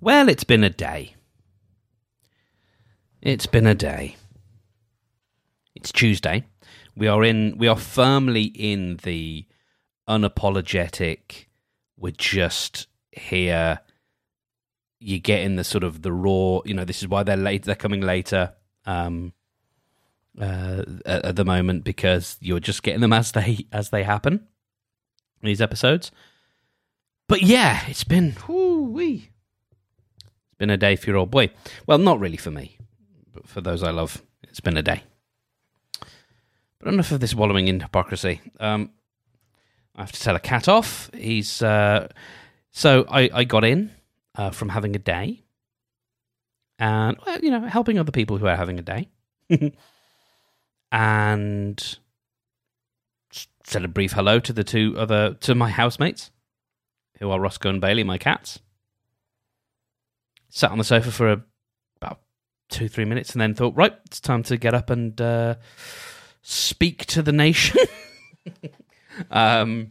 Well, it's been a day. It's been a day. It's Tuesday. We are in we are firmly in the unapologetic we're just here you get in the sort of the raw you know this is why they're late they're coming later um uh at, at the moment because you're just getting them as they as they happen these episodes but yeah it's been whoo-wee. it's been a day for your old boy. Well not really for me but for those i love it's been a day. But enough of this wallowing in hypocrisy. Um i have to tell a cat off. He's uh so i i got in uh, from having a day. And well, you know helping other people who are having a day. And said a brief hello to the two other to my housemates who are Roscoe and Bailey my cats sat on the sofa for a, about two three minutes and then thought right it's time to get up and uh, speak to the nation um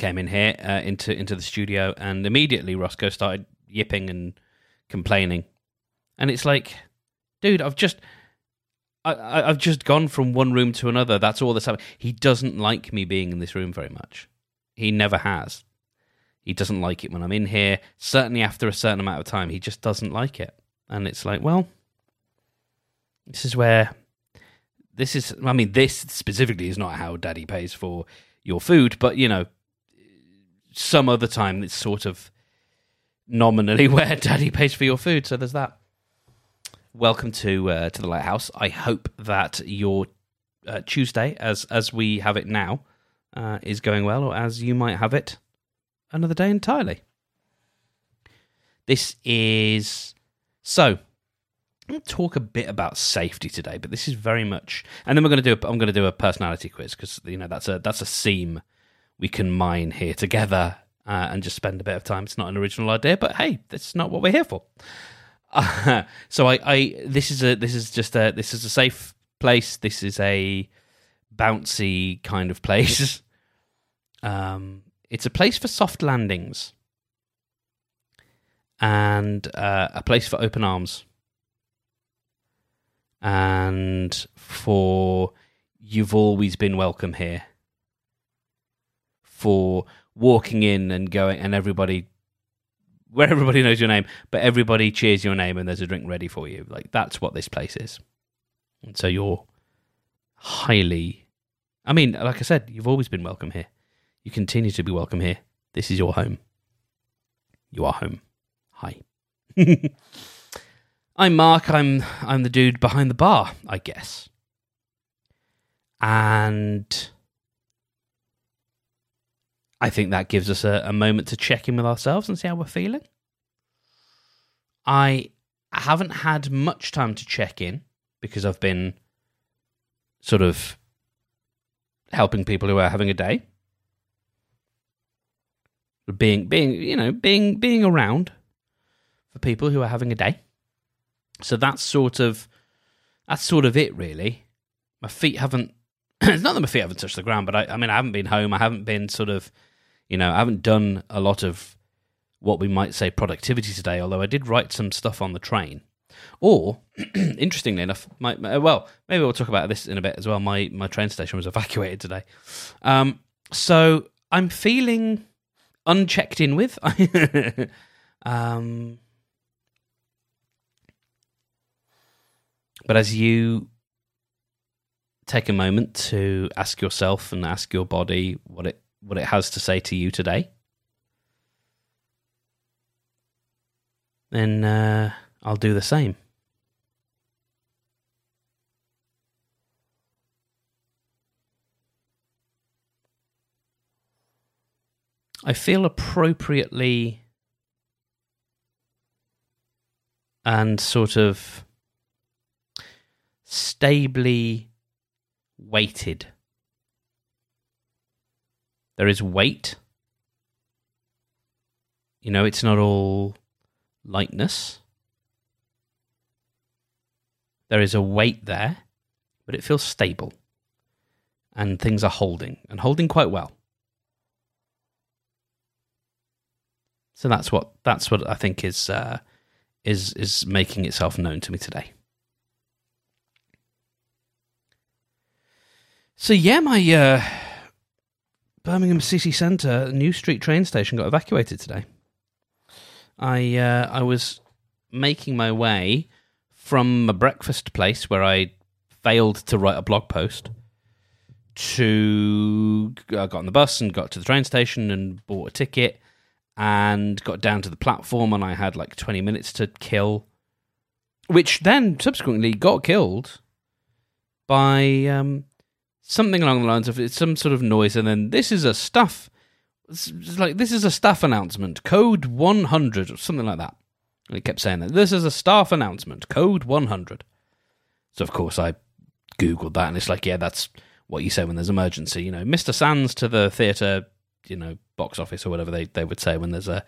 came in here uh, into into the studio, and immediately Roscoe started yipping and complaining, and it's like, dude, I've just. I, I've just gone from one room to another. That's all that's happening. He doesn't like me being in this room very much. He never has. He doesn't like it when I'm in here. Certainly after a certain amount of time, he just doesn't like it. And it's like, well, this is where this is. I mean, this specifically is not how Daddy pays for your food, but you know, some other time it's sort of nominally where daddy pays for your food so there's that welcome to uh, to the lighthouse i hope that your uh, tuesday as as we have it now uh, is going well or as you might have it another day entirely this is so I'm going to talk a bit about safety today, but this is very much, and then we're going to do. A, I'm going to do a personality quiz because you know that's a that's a seam we can mine here together uh, and just spend a bit of time. It's not an original idea, but hey, that's not what we're here for. Uh, so I, I, this is a, this is just a, this is a safe place. This is a bouncy kind of place. Um, it's a place for soft landings and uh, a place for open arms and for you've always been welcome here. For walking in and going and everybody where everybody knows your name but everybody cheers your name and there's a drink ready for you. Like that's what this place is. And so you're highly i mean like i said you've always been welcome here you continue to be welcome here. This is your home. You are home. Hi. I'm mark. I'm i'm the dude behind the bar i guess. And I think that gives us a, a moment to check in with ourselves and see how we're feeling. I haven't had much time to check in because I've been sort of helping people who are having a day. Being being you know, being being around for people who are having a day. So that's sort of that's sort of it really. My feet haven't it's not that my feet haven't touched the ground, but I, I mean I haven't been home, I haven't been sort of you know, I haven't done a lot of what we might say productivity today, although I did write some stuff on the train. Or, interestingly enough, my, my- well, maybe we'll talk about this in a bit as well. My my train station was evacuated today, um, so I'm feeling unchecked in with. um, but as you take a moment to ask yourself and ask your body what it what it has to say to you today, then uh, I'll do the same. I feel appropriately and sort of stably weighted. There is weight. You know, it's not all lightness. There is a weight there, but it feels stable. And things are holding, and holding quite well. So that's what that's what I think is uh, is is making itself known to me today. So yeah, my uh, Birmingham city centre New Street train station got evacuated today. I uh, I was making my way from a breakfast place where I failed to write a blog post to I got on the bus and got to the train station and bought a ticket and got down to the platform and I had like 20 minutes to kill which then subsequently got killed by um, something along the lines of it's some sort of noise and then this is a stuff like this is a staff announcement code 100 or something like that. And it kept saying that this is a staff announcement code 100 so of course I googled that and it's like yeah that's what you say when there's emergency you know Mr Sands to the theater you know box office or whatever they, they would say when there's a,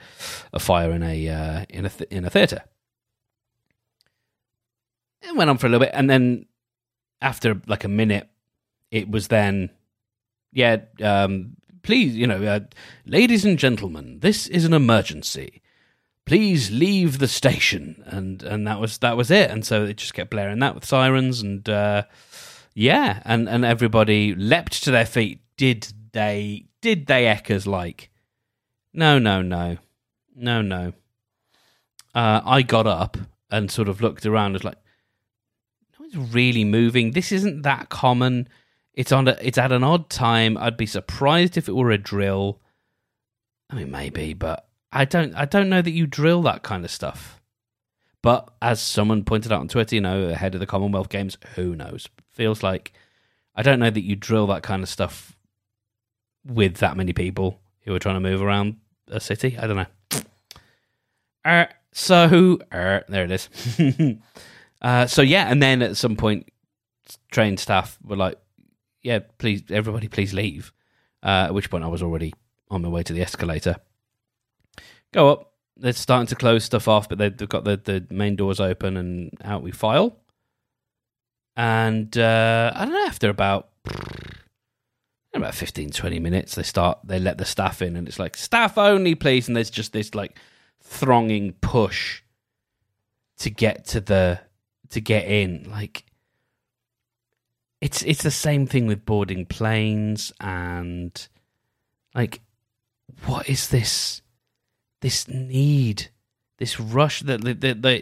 a fire in a uh, in a th- in a theater. It went on for a little bit, and then after like a minute, it was then, yeah, um, please, you know, uh, ladies and gentlemen, this is an emergency. Please leave the station, and and that was that was it. And so it just kept blaring that with sirens, and uh, yeah, and and everybody leapt to their feet. Did they did they Eckers like? No, no, no, no, no. Uh, I got up and sort of looked around. Was like, no one's really moving. This isn't that common. It's on. A, it's at an odd time. I'd be surprised if it were a drill. I mean, maybe, but I don't. I don't know that you drill that kind of stuff. But as someone pointed out on Twitter, you know, ahead of the Commonwealth Games, who knows? Feels like I don't know that you drill that kind of stuff with that many people who are trying to move around a city. I don't know. Uh, so uh, there it is. uh, so yeah, and then at some point, train staff were like, "Yeah, please, everybody, please leave." Uh, at which point, I was already on my way to the escalator. Go up. They're starting to close stuff off, but they've got the, the main doors open, and out we file. And uh, I don't know after about in about 15 20 minutes they start they let the staff in and it's like staff only please. And there's just this like thronging push to get to the to get in. Like it's it's the same thing with boarding planes and like what is this this need this rush, the,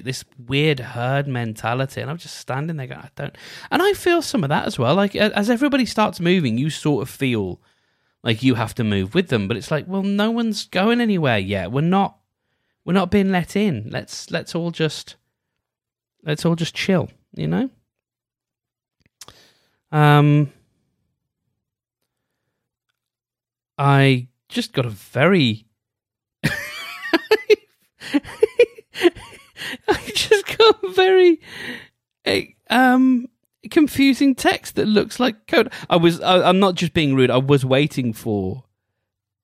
this weird herd mentality, and I'm just standing there going, I don't. And I feel some of that as well. Like as everybody starts moving, you sort of feel like you have to move with them, but it's like, well, no one's going anywhere yet. We're not, we're not being let in. Let's let's all just, let's all just chill, you know. Um, I just got a very I just got very um confusing text that looks like code. I was I, am not just being rude. I was waiting for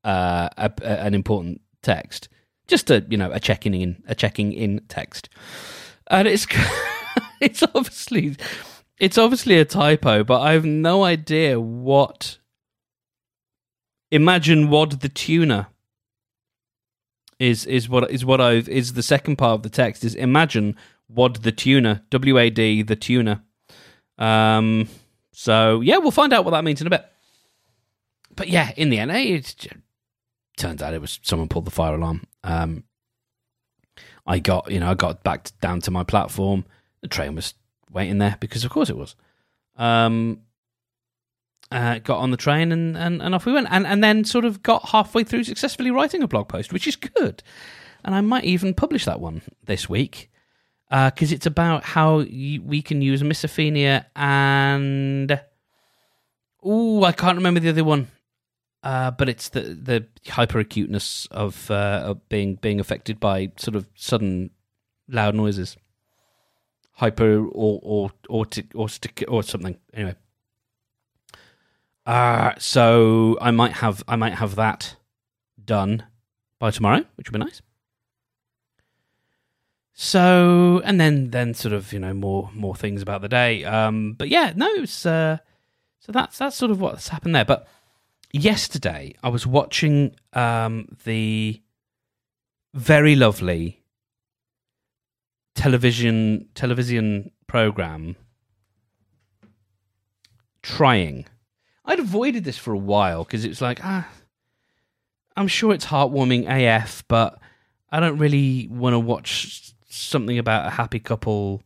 uh a, a, an important text, just a you know a checking in a checking in text, and it's it's obviously it's obviously a typo, but I have no idea what. Imagine Wad the tuna is is what is what I've is the second part of the text is imagine Wad the tuna W A D the tuna. Um. So yeah, we'll find out what that means in a bit. But yeah, in the end, it turns out it was someone pulled the fire alarm. Um. I got you know I got back down to my platform. The train was waiting there because of course it was. Um uh, got on the train and, and, and off we went. And, and then sort of got halfway through successfully writing a blog post, which is good. And I might even publish that one this week because uh, it's about how we can use Misophonia and. Oh, I can't remember the other one. Uh, but it's the the hyper acuteness of, uh, of being being affected by sort of sudden loud noises, hyper or or or, or something. Anyway, uh, so I might have I might have that done by tomorrow, which would be nice. So and then then sort of you know more more things about the day. Um, but yeah, no, uh, so that's that's sort of what's happened there. But yesterday I was watching um the very lovely television television program trying. I'd avoided this for a while because it's like ah, I'm sure it's heartwarming AF, but I don't really want to watch something about a happy couple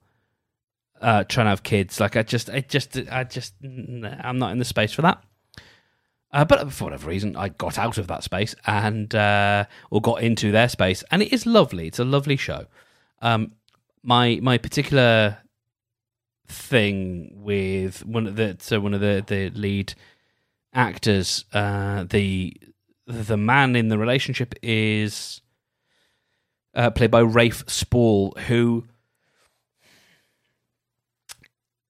uh, trying to have kids. Like I just, I just, I just, I'm not in the space for that. Uh, but for whatever reason, I got out of that space and uh, or got into their space, and it is lovely. It's a lovely show. Um, my my particular thing with one of the so one of the the lead actors, uh, the the man in the relationship is uh, played by Rafe Spall, who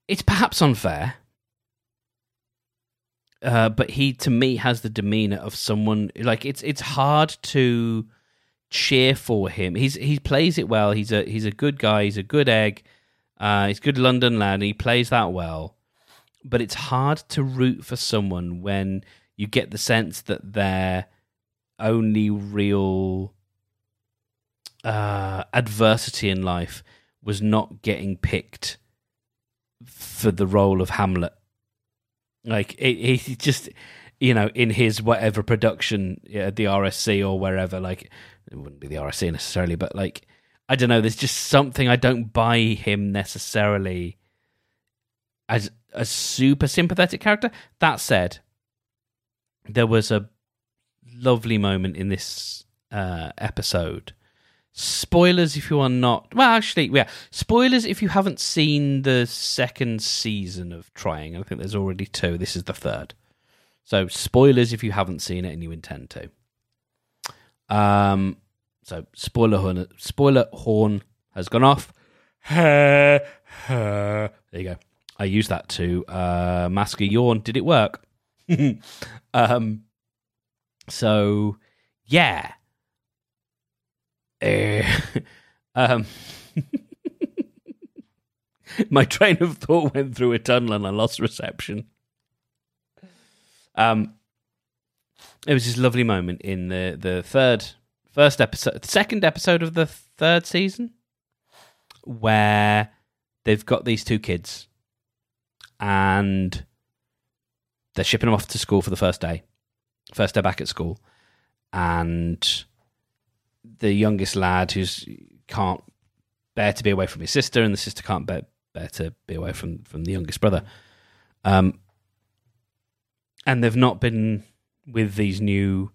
it's perhaps unfair uh, but he to me has the demeanor of someone like it's it's hard to cheer for him. He's he plays it well. He's a he's a good guy. He's a good egg. Uh, he's good London lad. he plays that well. But it's hard to root for someone when you get the sense that their only real uh, adversity in life was not getting picked for the role of Hamlet like he just, you know, in his whatever production, at the RSC or wherever, like it wouldn't be the RSC necessarily, but like I don't know. There's just something I don't buy him necessarily as a super sympathetic character. That said, there was a lovely moment in this uh, episode Spoilers if you are not. Well, actually, yeah. Spoilers if you haven't seen the second season of Trying. I think there's already two. This is the third. So, spoilers if you haven't seen it and you intend to. Um. So, spoiler horn. Spoiler horn has gone off. there you go. I used that to uh, mask a yawn. Did it work? um. So, yeah uh, um, my train of thought went through a tunnel and I lost reception. Um, it was this lovely moment in the the third, first episode, second episode of the third season, where they've got these two kids, and they're shipping them off to school for the first day, first day back at school, and the youngest lad who's can't bear to be away from his sister, and the sister can't bear, bear to be away from from the youngest brother. Um, and they've not been with these new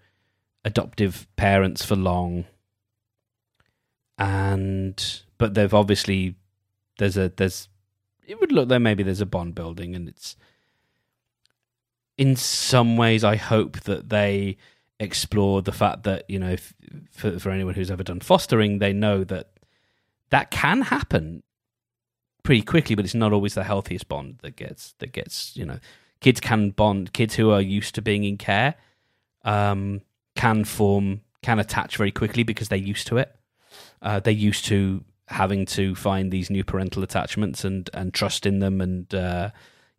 adoptive parents for long, and but they've obviously there's a there's it would look like maybe there's a bond building, and it's in some ways I hope that they explore the fact that you know if, for for anyone who's ever done fostering, they know that that can happen pretty quickly, but it's not always the healthiest bond that gets that gets you know kids can bond. Kids who are used to being in care um, can form can attach very quickly because they're used to it. Uh, they're used to having to find these new parental attachments and and trust in them and uh,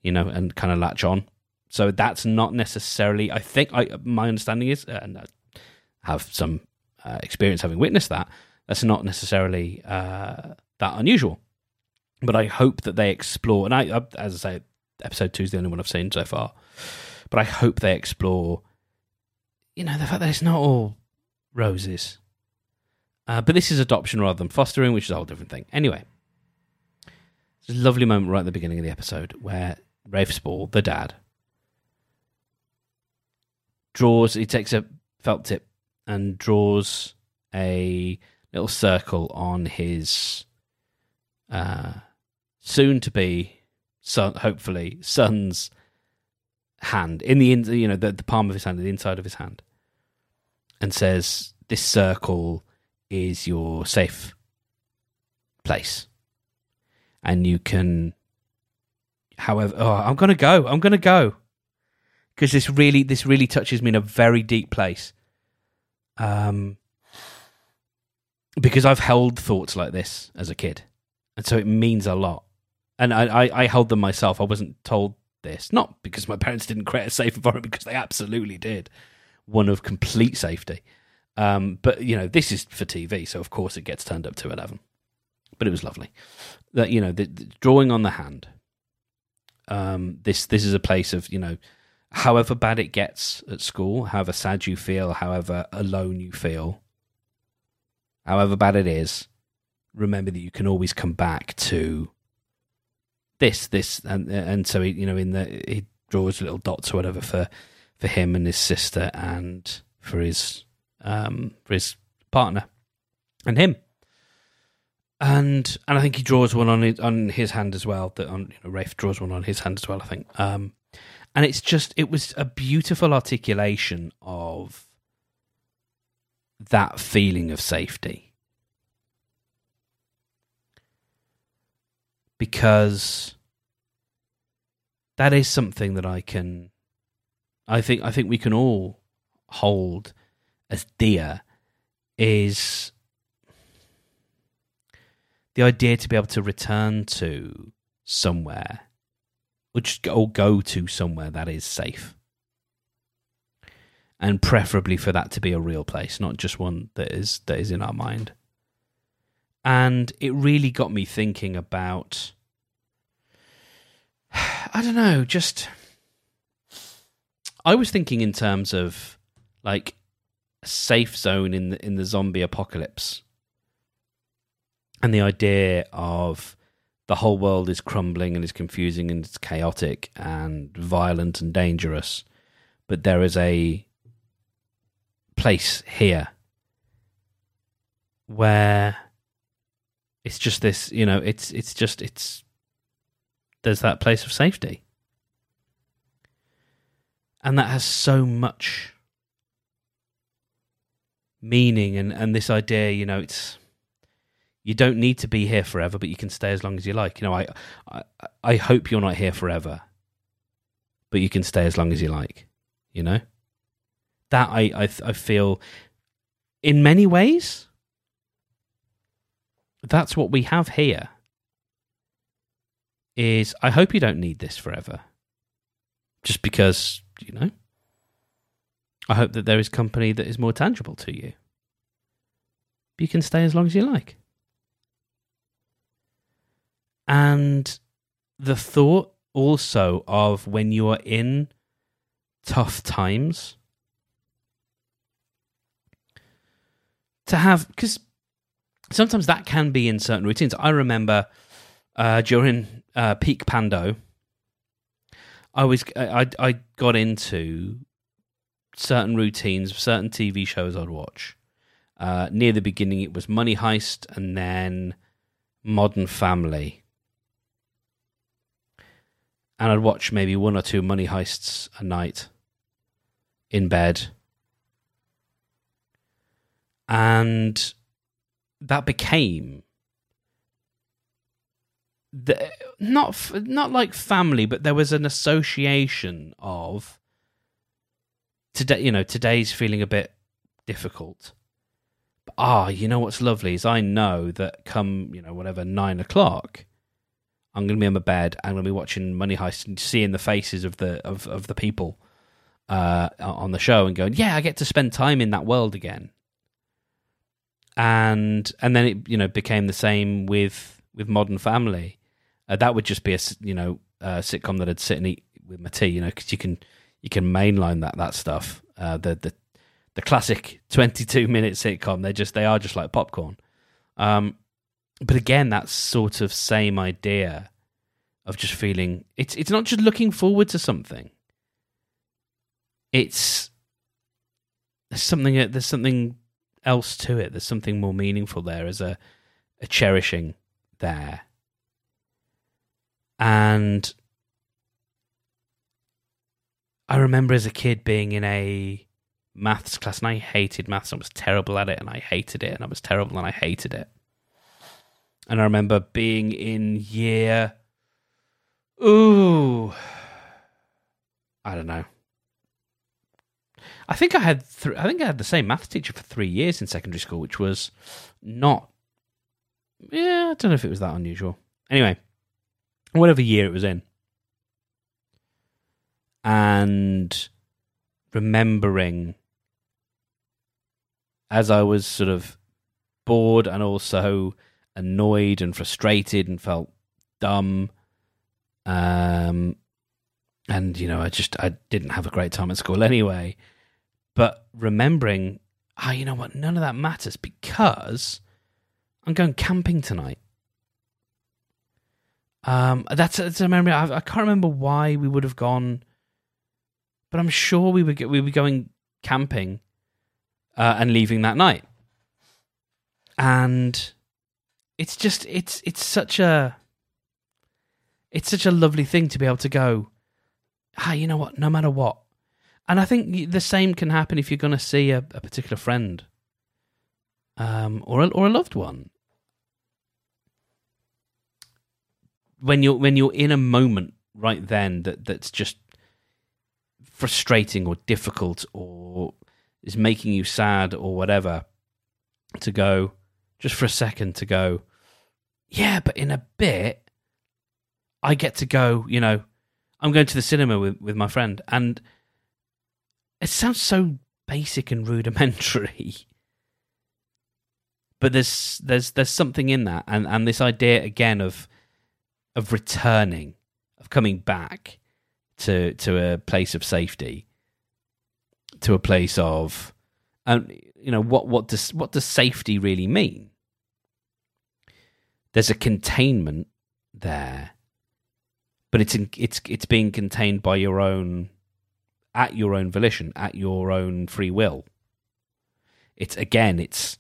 you know and kind of latch on. So that's not necessarily. I think I, my understanding is, and I have some uh, experience having witnessed that. That's not necessarily uh, that unusual. But I hope that they explore, and I, as I say, episode two is the only one I've seen so far. But I hope they explore, you know, the fact that it's not all roses. Uh, but this is adoption rather than fostering, which is a whole different thing. Anyway, there's a lovely moment right at the beginning of the episode where Rafe Spall, the dad, draws. He takes a felt tip and draws a little circle on his uh, soon to be son, hopefully son's hand in the you know the, the palm of his hand, the inside of his hand, and says, "This circle is your safe place, and you can." However, oh, I'm gonna go. I'm gonna go because this really this really touches me in a very deep place. Um, because I've held thoughts like this as a kid, and so it means a lot. And I, I, I held them myself. I wasn't told this, not because my parents didn't create a safe environment, because they absolutely did, one of complete safety. Um, but you know, this is for TV, so of course it gets turned up to eleven. But it was lovely. That you know, the, the drawing on the hand. Um, this this is a place of you know, however bad it gets at school, however sad you feel, however alone you feel, however bad it is, remember that you can always come back to this, this, and and so he, you know, in the he draws little dots or whatever for for him and his sister and for his um, for his partner and him. And and I think he draws one on his, on his hand as well. That on you know, Rafe draws one on his hand as well. I think. Um, and it's just it was a beautiful articulation of that feeling of safety because that is something that I can I think I think we can all hold as dear is the idea to be able to return to somewhere or just go, or go to somewhere that is safe. And preferably for that to be a real place not just one that is that is in our mind. And it really got me thinking about I don't know, just I was thinking in terms of like a safe zone in the in the zombie apocalypse. And the idea of the whole world is crumbling and is confusing and it's chaotic and violent and dangerous. But there is a place here where it's just this, you know, it's it's just it's there's that place of safety. And that has so much meaning and, and this idea, you know, it's you don't need to be here forever, but you can stay as long as you like. You know, I I, I hope you're not here forever, but you can stay as long as you like. You know, that I I, I feel in many ways that's what we have here is I hope you don't need this forever. Just because, you know, I hope that there is company that is more tangible to you. You can stay as long as you like. And the thought also of when you are in tough times to have, because sometimes that can be in certain routines. I remember uh, during uh, peak Pando, I was I I got into certain routines, certain TV shows I'd watch. Uh, near the beginning, it was Money Heist, and then Modern Family, and I'd watch maybe one or two Money Heists a night in bed, and that became the, not not like family, but there was an association of today. You know, today's feeling a bit difficult. Ah, you know what's lovely is I know that come you know whatever nine o'clock, I'm going to be in my bed. I'm going to be watching Money Heist and seeing the faces of the of of the people uh, on the show and going, yeah, I get to spend time in that world again. And and then it you know became the same with with Modern Family uh, that would just be a you know a sitcom that I'd sit and eat with my tea, you know, because you can you can mainline that that stuff. Uh, the the the classic twenty two minute sitcom. They just they are just like popcorn. Um, but again, that sort of same idea of just feeling it's it's not just looking forward to something. It's there's something there's something else to it. There's something more meaningful there as a a cherishing there and I remember as a kid being in a maths class and I hated maths. I was terrible at it and I hated it and I was terrible and I hated it. And I remember being in year ooh I don't know. I think I had th- I think I had the same maths teacher for 3 years in secondary school which was not yeah, I don't know if it was that unusual. Anyway, whatever year it was in. And remembering as I was sort of bored and also annoyed and frustrated and felt dumb. Um, and you know, I just I didn't have a great time at school anyway. But remembering, ah, oh, you know what? None of that matters because I'm going camping tonight. Um, that's, that's a memory. I, I can't remember why we would have gone, but I'm sure we would we were going camping uh, and leaving that night. And it's just it's it's such a it's such a lovely thing to be able to go. Ah, you know what? No matter what, and I think the same can happen if you're going to see a, a particular friend, um, or a, or a loved one. When you're when you're in a moment right then that that's just frustrating or difficult or is making you sad or whatever, to go just for a second to go, yeah, but in a bit, I get to go, you know, I'm going to the cinema with, with my friend. And it sounds so basic and rudimentary. But there's there's there's something in that and, and this idea again of of returning, of coming back to to a place of safety, to a place of and you know what what does what does safety really mean? There's a containment there, but it's in, it's it's being contained by your own at your own volition, at your own free will. It's again, it's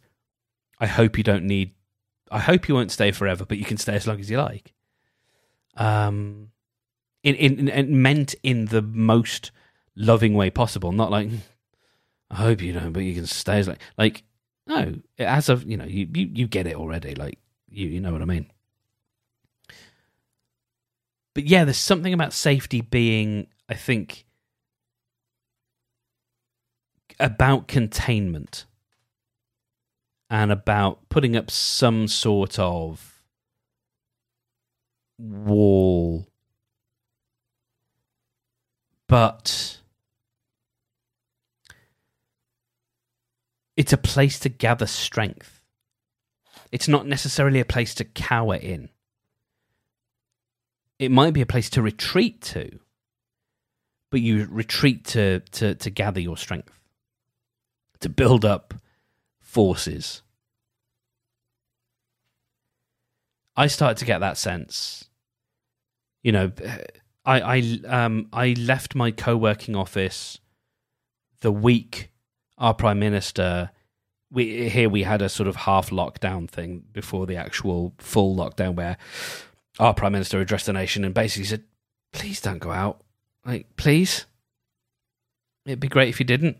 I hope you don't need I hope you won't stay forever, but you can stay as long as you like. Um in in, in meant in the most loving way possible, not like I hope you don't, but you can stay as like like no, as of you know, you, you you get it already. Like you you know what I mean. But yeah, there's something about safety being, I think, about containment and about putting up some sort of wall. But it's a place to gather strength. It's not necessarily a place to cower in. It might be a place to retreat to, but you retreat to, to, to gather your strength, to build up forces. I started to get that sense. You know, I I um I left my co-working office the week our prime minister we here we had a sort of half lockdown thing before the actual full lockdown where our prime minister addressed the nation and basically said please don't go out. Like please. It'd be great if you didn't.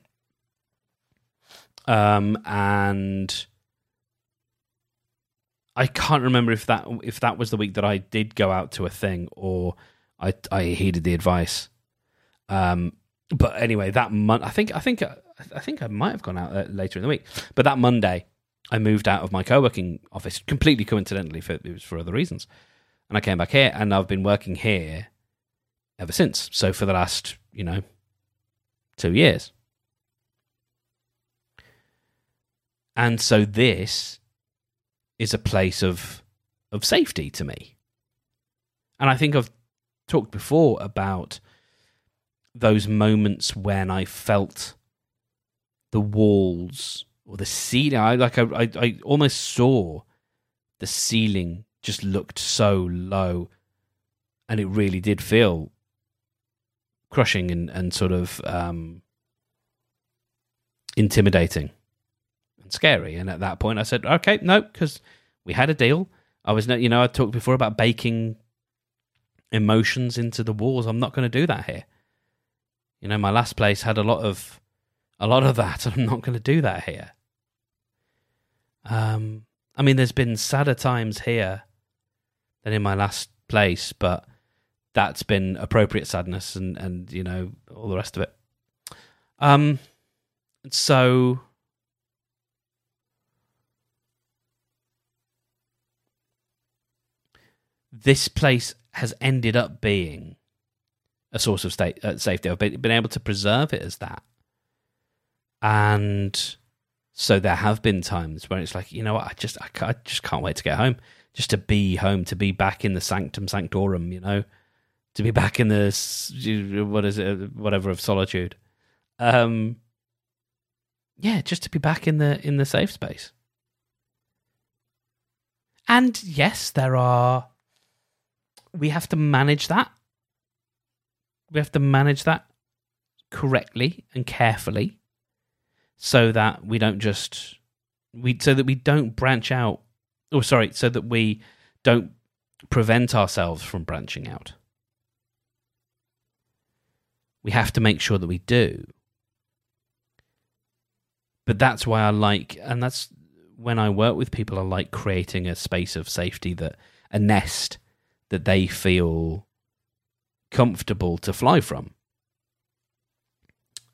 Um and I can't remember if that if that was the week that I did go out to a thing or I I heeded the advice um but anyway that month I think I think I think I might have gone out uh, later in the week, but that Monday I moved out of my co-working office completely coincidentally. For, it was for other reasons, and I came back here, and I've been working here ever since. So for the last, you know, two years, and so this is a place of of safety to me, and I think I've talked before about those moments when I felt the walls or the ceiling. I like I, I, I almost saw the ceiling just looked so low, and it really did feel crushing and and sort of um, intimidating and scary. And at that point, I said, "Okay, no," because we had a deal. I was, you know, I talked before about baking emotions into the walls. I'm not going to do that here. You know, my last place had a lot of a lot of that. I'm not going to do that here. Um, I mean, there's been sadder times here than in my last place, but that's been appropriate sadness and, and you know, all the rest of it. Um, so this place has ended up being a source of state, uh, safety. I've been, been able to preserve it as that and So there have been times when it's like, you know what, I just I, I just can't wait to get home, just to be home, to be back in the sanctum sanctorum, you know, to be back in the what is it, whatever of solitude. Um, yeah, just to be back in the in the safe space. And yes, there are. We have to manage that. We have to manage that correctly and carefully, so that we don't just we so that we don't branch out. Or oh, sorry, so that we don't prevent ourselves from branching out. We have to make sure that we do. But that's why I like, and that's when I work with people, I like creating a space of safety that a nest that they feel comfortable to fly from.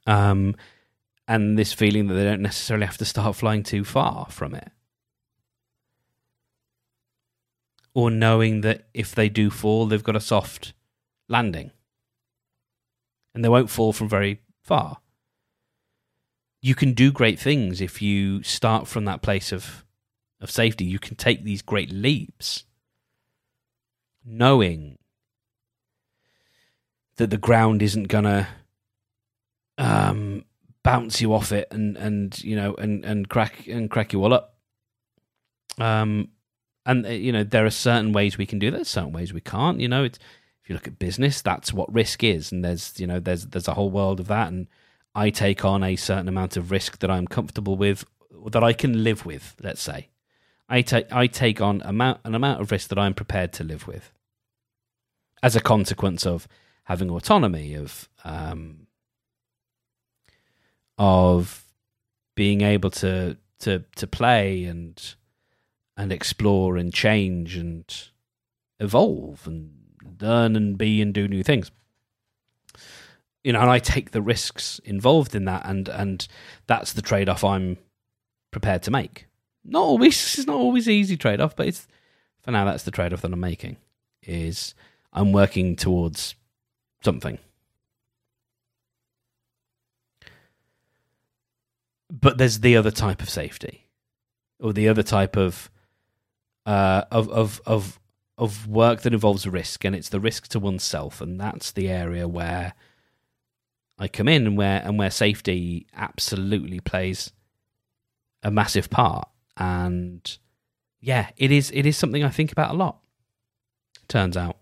Um, and this feeling that they don't necessarily have to start flying too far from it. Or knowing that if they do fall, they've got a soft landing. And they won't fall from very far you can do great things if you start from that place of of safety. You can take these great leaps, knowing that the ground isn't gonna um, bounce you off it and and you know and and crack and crack you all up. Um, and uh, you know there are certain ways we can do that, certain ways we can't. You know, it's if you look at business, that's what risk is, and there's you know there's there's a whole world of that, and I take on a certain amount of risk that I'm comfortable with, that I can live with. Let's say, I take I take on amount an amount of risk that I'm prepared to live with, as a consequence of having autonomy of um, of being able to to to play and and explore and change and evolve and learn and be and do new things you know, and I take the risks involved in that, and and that's the trade off I'm prepared to make. Not always, it's not always easy trade off, but it's for now that's the trade off that I'm making. Is I'm working towards something. But there's the other type of safety, or the other type of uh, of of of of work that involves risk, and it's the risk to oneself, and that's the area where I come in and where and where safety absolutely plays a massive part. And yeah, it is it is something I think about a lot. Turns out.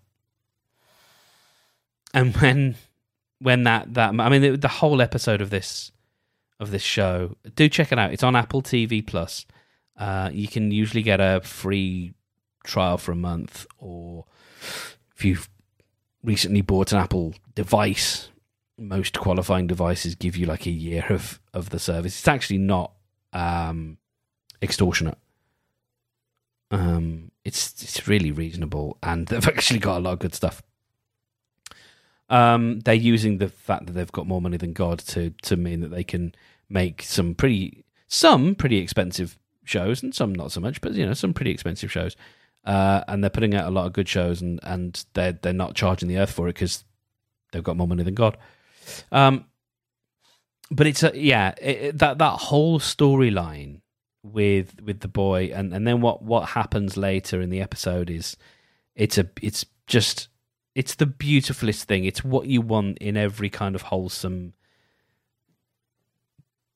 And when when that that I mean the, the whole episode of this of this show, do check it out. It's on Apple TV Plus. Uh, you can usually get a free trial for a month, or if you've recently bought an Apple device, most qualifying devices give you like a year of of the service. It's actually not um, extortionate. Um, it's it's really reasonable, and they've actually got a lot of good stuff. Um, they're using the fact that they've got more money than God to to mean that they can make some pretty some pretty expensive shows, and some not so much, but you know some pretty expensive shows. Uh, and they're putting out a lot of good shows, and and they're they're not charging the earth for it because they've got more money than God. Um, but it's a, yeah, it, that that whole storyline with with the boy, and and then what what happens later in the episode is it's a it's just it's the beautifulest thing. It's what you want in every kind of wholesome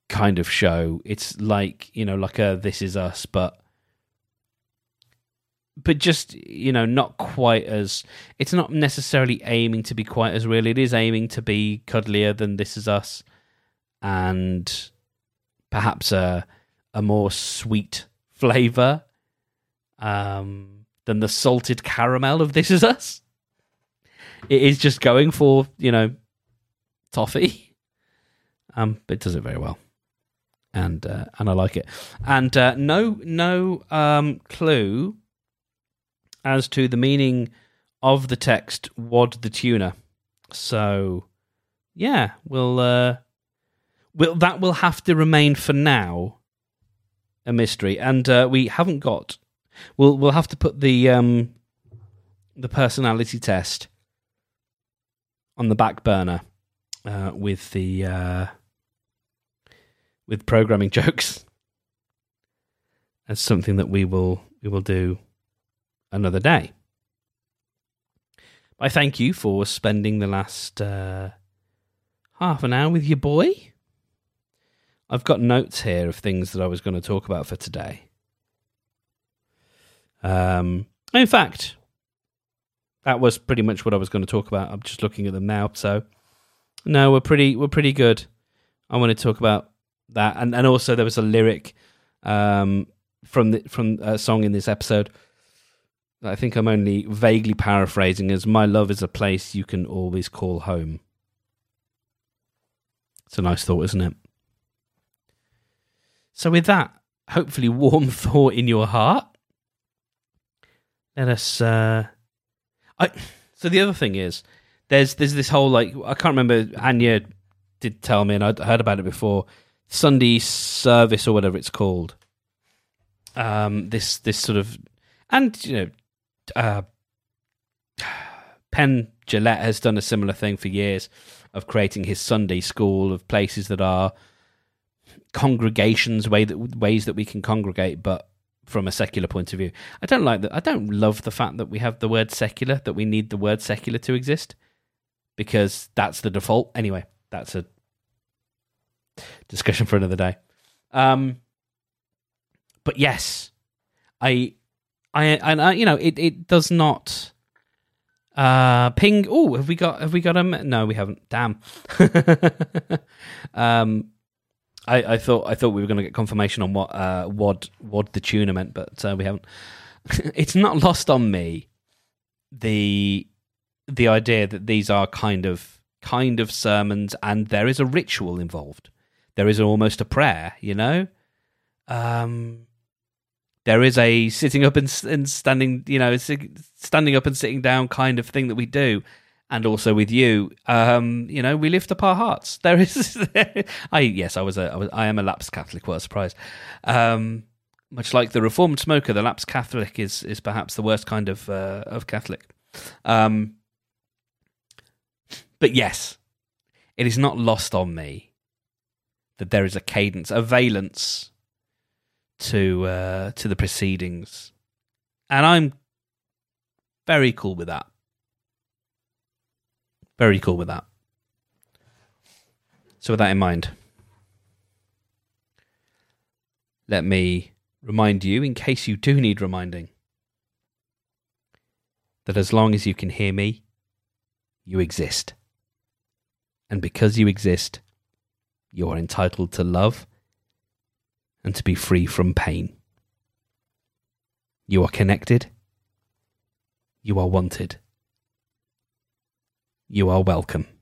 kind of show. It's like you know, like a This Is Us, but but just you know not quite as it's not necessarily aiming to be quite as real it is aiming to be cuddlier than this is us and perhaps a a more sweet flavor um, than the salted caramel of this is us. It is just going for you know toffee. Um but it does it very well. And uh, and I like it. And uh, no no um clue as to the meaning of the text "wad the tuna." So, yeah, we'll uh, will that will have to remain for now a mystery, and uh, we haven't got. We'll we'll have to put the um, the personality test on the back burner uh, with the uh, with programming jokes as something that we will we will do another day. I thank you for spending the last uh, half an hour with your boy. I've got notes here of things that I was going to talk about for today. Um, in fact, that was pretty much what I was going to talk about. I'm just looking at them now. So, no, we're pretty we're pretty good. I want to talk about that, and and also there was a lyric um, from the from a song in this episode. I think I'm only vaguely paraphrasing as "My love is a place you can always call home." It's a nice thought, isn't it? So, with that hopefully warm thought in your heart, let us. Uh, I. So the other thing is, there's there's this whole like I can't remember. Anya did tell me, and I'd heard about it before. Sunday service or whatever it's called. Um, this this sort of, and you know, uh, Penn Jillette has done a similar thing for years of creating his Sunday school of places that are congregations, way that ways that we can congregate, but from a secular point of view. I don't like that. I don't love the fact that we have the word secular, that we need the word secular to exist, because that's the default. Anyway, that's a discussion for another day. Um, but yes, I, I, and I, you know, it, it does not. Uh, ping. Oh, have we got? Have we got a? No, we haven't. Damn. um, I, I thought I thought we were going to get confirmation on what uh, what what the tuna meant, but uh, we haven't. it's not lost on me the the idea that these are kind of kind of sermons, and there is a ritual involved. There is almost a prayer, you know. Um, there is a sitting up and, and standing, you know, standing up and sitting down kind of thing that we do and also with you, um, you know, we lift up our hearts. There is, I yes, I was a, I was, I am a lapsed Catholic. What a surprise! Um, much like the Reformed smoker, the lapsed Catholic is is perhaps the worst kind of uh, of Catholic. Um, but yes, it is not lost on me that there is a cadence, a valence to uh, to the proceedings, and I'm very cool with that. Very cool with that. So, with that in mind, let me remind you, in case you do need reminding, that as long as you can hear me, you exist. And because you exist, you are entitled to love and to be free from pain. You are connected. You are wanted you are welcome.